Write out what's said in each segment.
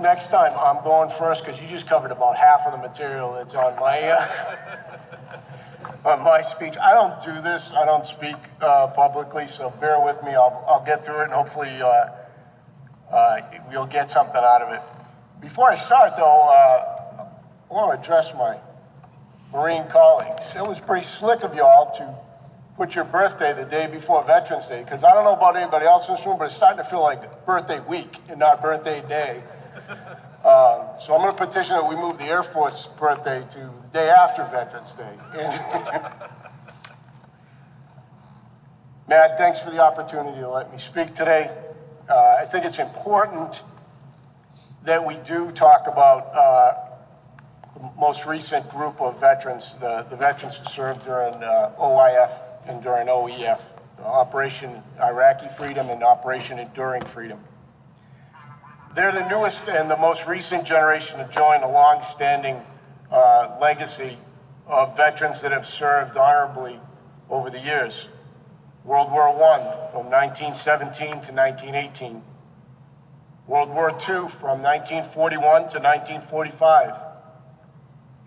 Next time, I'm going first because you just covered about half of the material that's on my, uh, on my speech. I don't do this, I don't speak uh, publicly, so bear with me. I'll, I'll get through it and hopefully uh, uh, you'll get something out of it. Before I start, though, uh, I want to address my Marine colleagues. It was pretty slick of y'all to put your birthday the day before Veterans Day, because I don't know about anybody else in this room, but it's starting to feel like birthday week and not birthday day. Um, so I'm going to petition that we move the Air Force birthday to the day after Veterans Day. Matt, thanks for the opportunity to let me speak today. Uh, I think it's important that we do talk about uh, the most recent group of veterans, the, the veterans who served during uh, OIF and during OEF, Operation Iraqi Freedom and Operation Enduring Freedom. They're the newest and the most recent generation to join a long-standing uh, legacy of veterans that have served honorably over the years. World War I from 1917 to 1918. World War II from 1941 to 1945.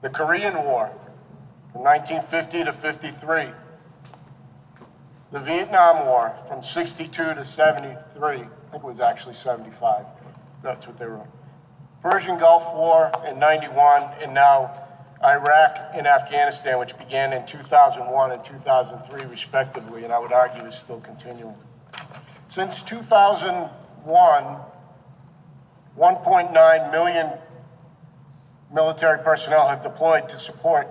The Korean War from 1950 to 53. The Vietnam War from 62 to 73. I think it was actually 75. That's what they wrote. Persian Gulf War in 91, and now Iraq and Afghanistan, which began in 2001 and 2003, respectively, and I would argue is still continuing. Since 2001, 1.9 million military personnel have deployed to support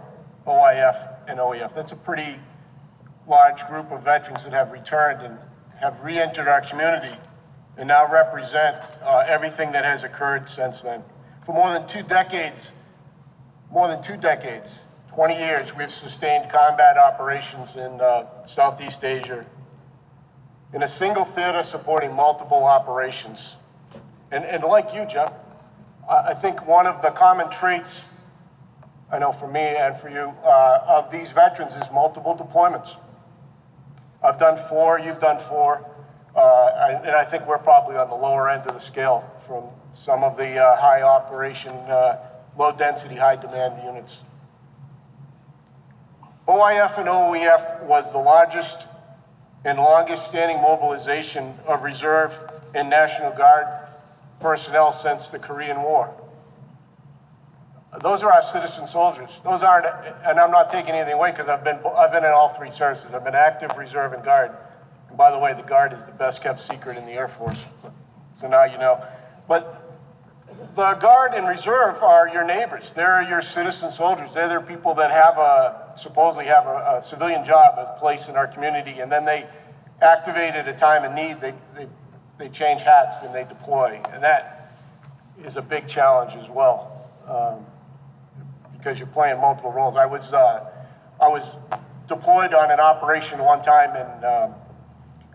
OIF and OEF. That's a pretty large group of veterans that have returned and have re-entered our community and now represent uh, everything that has occurred since then. For more than two decades, more than two decades, 20 years, we've sustained combat operations in uh, Southeast Asia in a single theater supporting multiple operations. And, and like you, Jeff, I think one of the common traits, I know for me and for you, uh, of these veterans is multiple deployments. I've done four, you've done four, uh, and I think we're probably on the lower end of the scale from some of the uh, high operation, uh, low density, high demand units. OIF and OEF was the largest and longest standing mobilization of reserve and National Guard personnel since the Korean War. Those are our citizen soldiers. Those aren't, and I'm not taking anything away because I've been, I've been in all three services. I've been active, reserve, and guard. And by the way, the guard is the best kept secret in the Air Force. So now you know. But the guard and reserve are your neighbors. They're your citizen soldiers. They're the people that have a supposedly have a, a civilian job, a place in our community, and then they activate at a time of need. They, they they change hats and they deploy, and that is a big challenge as well um, because you're playing multiple roles. I was uh, I was deployed on an operation one time, and um,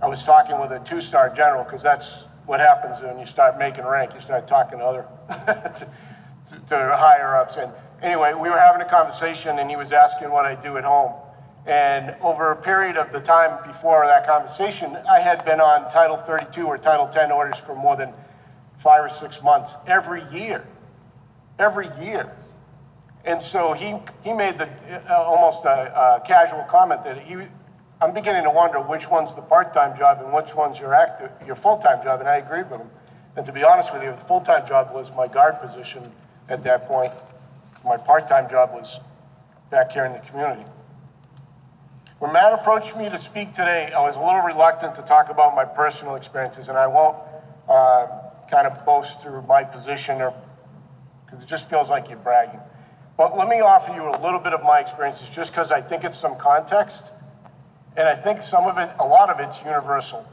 I was talking with a two-star general because that's what happens when you start making rank. You start talking to other to, to, to higher ups, and anyway, we were having a conversation, and he was asking what I do at home. And over a period of the time before that conversation, I had been on Title 32 or Title 10 orders for more than five or six months every year. Every year. And so he, he made the uh, almost a, a, casual comment that he, I'm beginning to wonder which one's the part-time job and which one's your your full-time job. And I agreed with him. And to be honest with you, the full-time job was my guard position at that point. My part-time job was back here in the community. When Matt approached me to speak today, I was a little reluctant to talk about my personal experiences, and I won't uh, kind of boast through my position or because it just feels like you're bragging. But let me offer you a little bit of my experiences just because I think it's some context, and I think some of it, a lot of it's universal.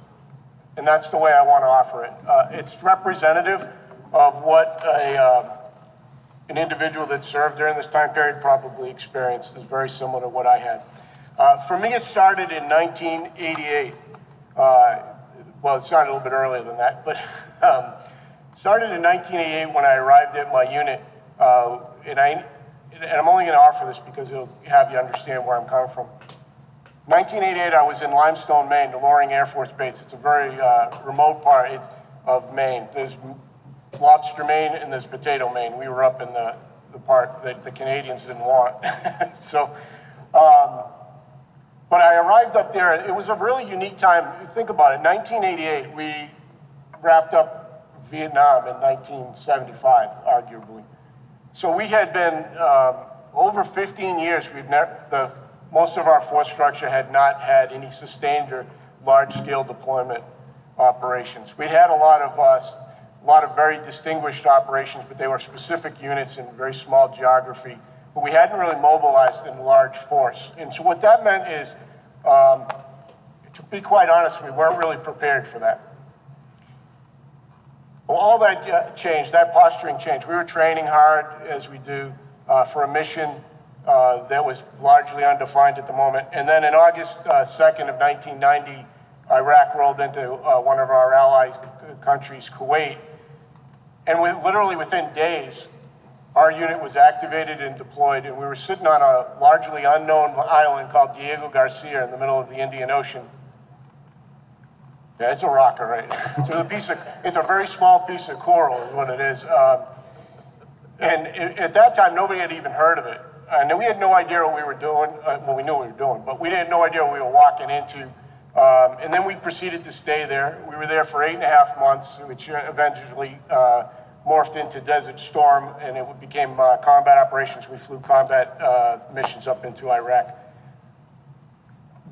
And that's the way I want to offer it. Uh, it's representative of what a, uh, an individual that served during this time period probably experienced. is very similar to what I had. Uh, for me, it started in 1988. Uh, well, it started a little bit earlier than that, but um, it started in 1988 when I arrived at my unit. Uh, and, I, and I'm only going to offer this because it'll have you understand where I'm coming from. 1988, I was in Limestone, Maine, the Loring Air Force Base. It's a very uh, remote part of Maine. There's lobster Maine and there's potato Maine. We were up in the, the part that the Canadians didn't want. so, um, but I arrived up there. It was a really unique time. Think about it. 1988, we wrapped up Vietnam in 1975, arguably. So we had been um, over 15 years. We've never the most of our force structure had not had any sustained or large-scale deployment operations. We had a lot of us, a lot of very distinguished operations, but they were specific units in very small geography. But we hadn't really mobilized in large force. And so what that meant is, um, to be quite honest, we weren't really prepared for that. Well, all that uh, changed, that posturing changed. We were training hard, as we do, uh, for a mission uh, that was largely undefined at the moment. And then in August uh, 2nd of 1990, Iraq rolled into uh, one of our allies countries, Kuwait. And we, literally within days, our unit was activated and deployed, and we were sitting on a largely unknown island called Diego Garcia in the middle of the Indian Ocean. Yeah, it's a rocker, right? it's a piece of, it's a very small piece of coral, is what it is. Um, and it, at that time, nobody had even heard of it. And we had no idea what we were doing. Uh, well, we knew what we were doing, but we had no idea what we were walking into. Um, and then we proceeded to stay there. We were there for eight and a half months, which eventually uh, morphed into Desert Storm, and it became uh, combat operations. We flew combat uh, missions up into Iraq.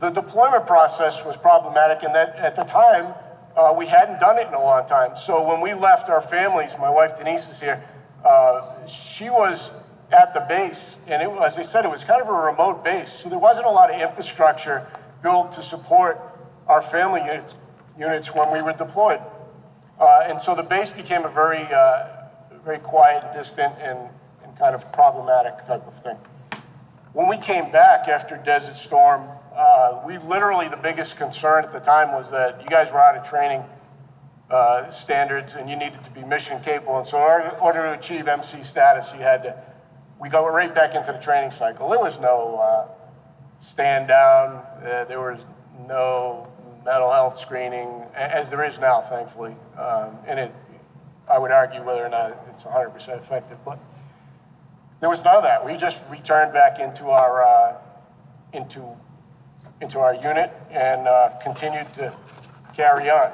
The deployment process was problematic, and that at the time, uh, we hadn't done it in a long time. So when we left our families, my wife Denise is here, uh, she was at the base, and it, as I said, it was kind of a remote base, so there wasn't a lot of infrastructure built to support our family units, units when we were deployed. Uh, and so the base became a very, uh, very quiet, distant, and, and kind of problematic type of thing. When we came back after Desert Storm, uh, we literally, the biggest concern at the time was that you guys were out of training uh, standards and you needed to be mission capable. And so, in order to achieve MC status, you had to, we go right back into the training cycle. There was no uh, stand down, uh, there was no mental health screening, as there is now, thankfully. Um, and it, I would argue whether or not it's 100% effective, but there was none of that. We just returned back into our uh, into into our unit and uh, continued to carry on.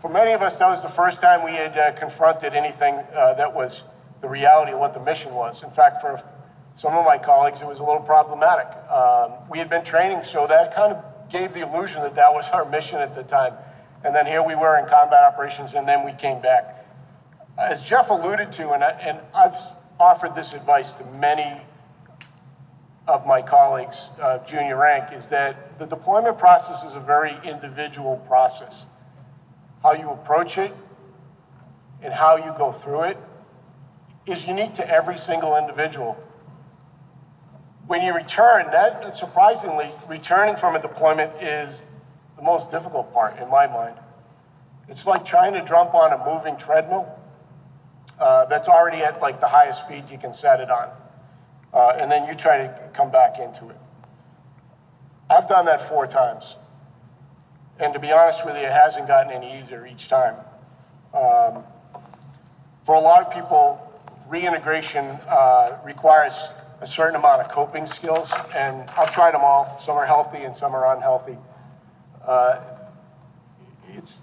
For many of us, that was the first time we had uh, confronted anything uh, that was the reality of what the mission was. In fact, for some of my colleagues, it was a little problematic. Um, we had been training, so that kind of gave the illusion that that was our mission at the time. And then here we were in combat operations, and then we came back. As Jeff alluded to, and, I, and I've offered this advice to many of my colleagues, uh, junior rank, is that the deployment process is a very individual process. How you approach it and how you go through it is unique to every single individual. When you return, that surprisingly, returning from a deployment is the most difficult part in my mind. It's like trying to jump on a moving treadmill uh, that's already at like the highest speed you can set it on uh, and then you try to come back into it. I've done that four times. And to be honest with you, it hasn't gotten any easier each time. Um, for a lot of people, reintegration uh, requires a certain amount of coping skills, and I've tried them all. Some are healthy and some are unhealthy. Uh, it's,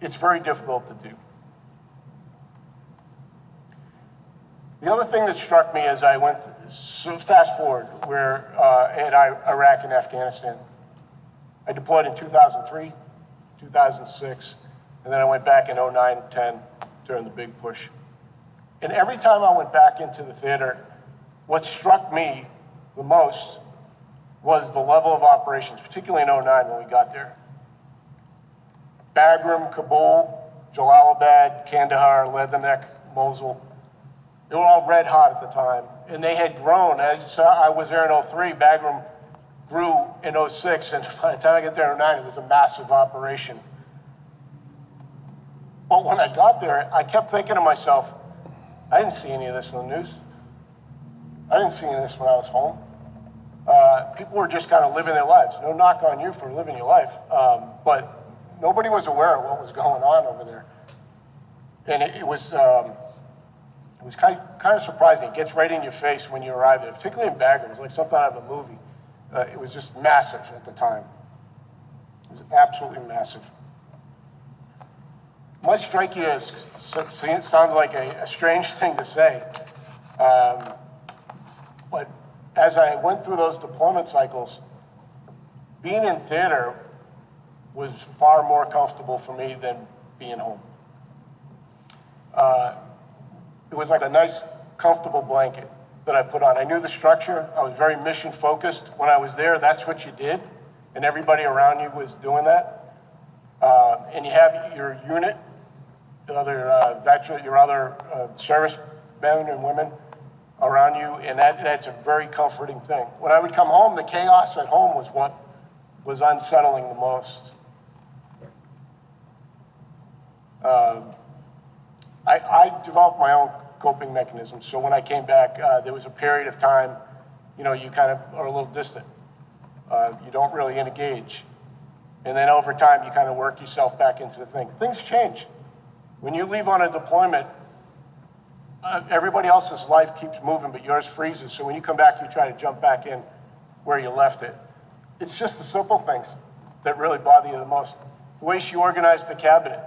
it's very difficult to do. The other thing that struck me as I went, so fast forward, we're uh, in Iraq and Afghanistan. I deployed in 2003, 2006, and then I went back in 09, 10 during the big push. And every time I went back into the theater, what struck me the most was the level of operations, particularly in 09 when we got there. Bagram, Kabul, Jalalabad, Kandahar, Leatherneck, Mosul, they were all red hot at the time, and they had grown. As I was there in 03, Bagram grew in 06, and by the time I get there in 09, it was a massive operation. But when I got there, I kept thinking to myself, I didn't see any of this in the news. I didn't see any of this when I was home. Uh, people were just kind of living their lives. No knock on you for living your life, um, but nobody was aware of what was going on over there. and it, it was, um, it was kind, kind of surprising. It gets right in your face when you arrive there, particularly in Bagram. It was like something out of a movie. Uh, it was just massive at the time. It was absolutely massive. You as sounds like a, a strange thing to say, um, but as I went through those deployment cycles, being in theater was far more comfortable for me than being home. Uh, it was like a nice, comfortable blanket that I put on. I knew the structure. I was very mission focused. When I was there, that's what you did, and everybody around you was doing that. Uh, and you have your unit, the other uh, veteran, your other uh, service men and women around you, and that, that's a very comforting thing. When I would come home, the chaos at home was what was unsettling the most. Uh, I, I, developed my own coping mechanisms. So when I came back, uh, there was a period of time, you know, you kind of are a little distant. Uh, you don't really engage. And then over time, you kind of work yourself back into the thing. Things change. When you leave on a deployment, uh, everybody else's life keeps moving, but yours freezes. So when you come back, you try to jump back in where you left it. It's just the simple things that really bother you the most. The way she organized the cabinet,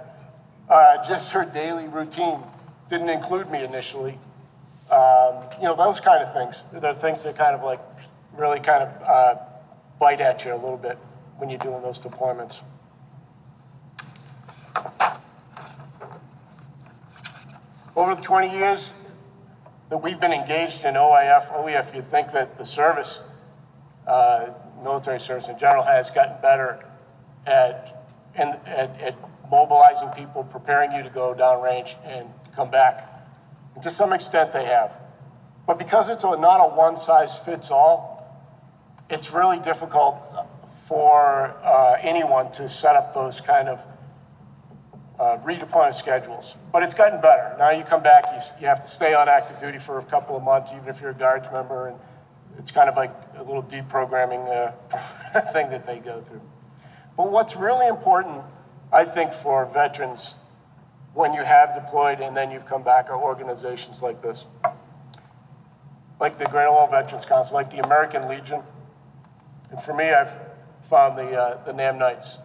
uh, just her daily routine didn't include me initially. Um, you know, those kind of things. They're things that kind of like really kind of uh, bite at you a little bit when you're doing those deployments. Over the 20 years that we've been engaged in OIF, OEF, you'd think that the service, uh, military service in general, has gotten better at, in, at, at mobilizing people, preparing you to go downrange and come back. And to some extent, they have. But because it's a, not a one size fits all, it's really difficult for uh, anyone to set up those kind of uh, redeployment schedules. But it's gotten better. Now you come back, you, you have to stay on active duty for a couple of months, even if you're a Guards member, and it's kind of like a little deprogramming uh, thing that they go through. But what's really important, I think, for veterans when you have deployed and then you've come back are organizations like this. Like the Great Lowell Veterans Council, like the American Legion. And for me, I've found the, uh, the NAM Knights.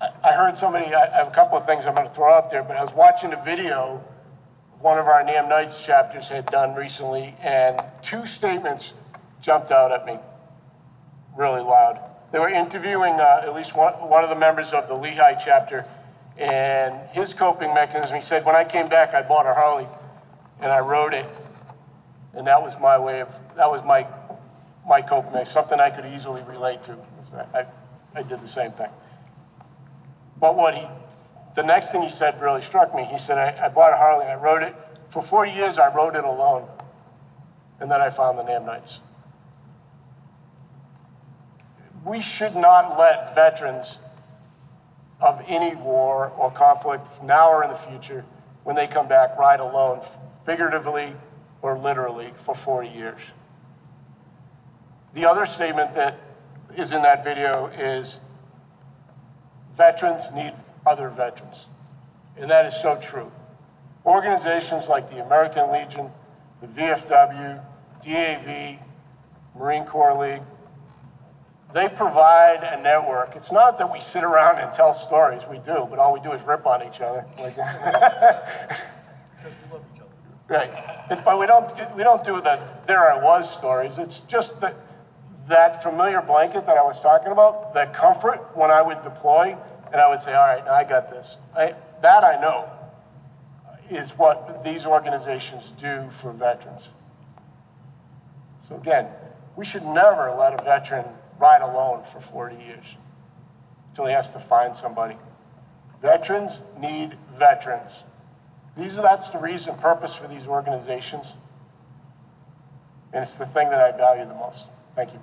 I, heard somebody, I, I have a couple of things I'm going to throw out there, but I was watching a video one of our NAM Knights chapters had done recently, and two statements jumped out at me really loud. They were interviewing uh, at least one, one of the members of the Lehigh chapter, and his coping mechanism, he said, when I came back, I bought a Harley and I rode it. And that was my way of, that was my, my coping mechanism, something I could easily relate to. I, I did the same thing. But what he, the next thing he said really struck me. He said, I, I bought a Harley and I rode it. For four years, I rode it alone. And then I found the NAM Knights we should not let veterans of any war or conflict, now or in the future, when they come back, ride alone, figuratively or literally, for 40 years. The other statement that is in that video is veterans need other veterans. And that is so true. Organizations like the American Legion, the VFW, DAV, Marine Corps League, they provide a network. It's not that we sit around and tell stories. We do, but all we do is rip on each other. right. But we don't we don't do the there I was stories. It's just that that familiar blanket that I was talking about, that comfort when I would deploy and I would say, all right, I got this. I, that I know is what these organizations do for veterans. So again, we should never let a veteran ride alone for 40 years until he has to find somebody. Veterans need veterans. These, are, that's the reason, purpose for these organizations. And it's the thing that I value the most. Thank you.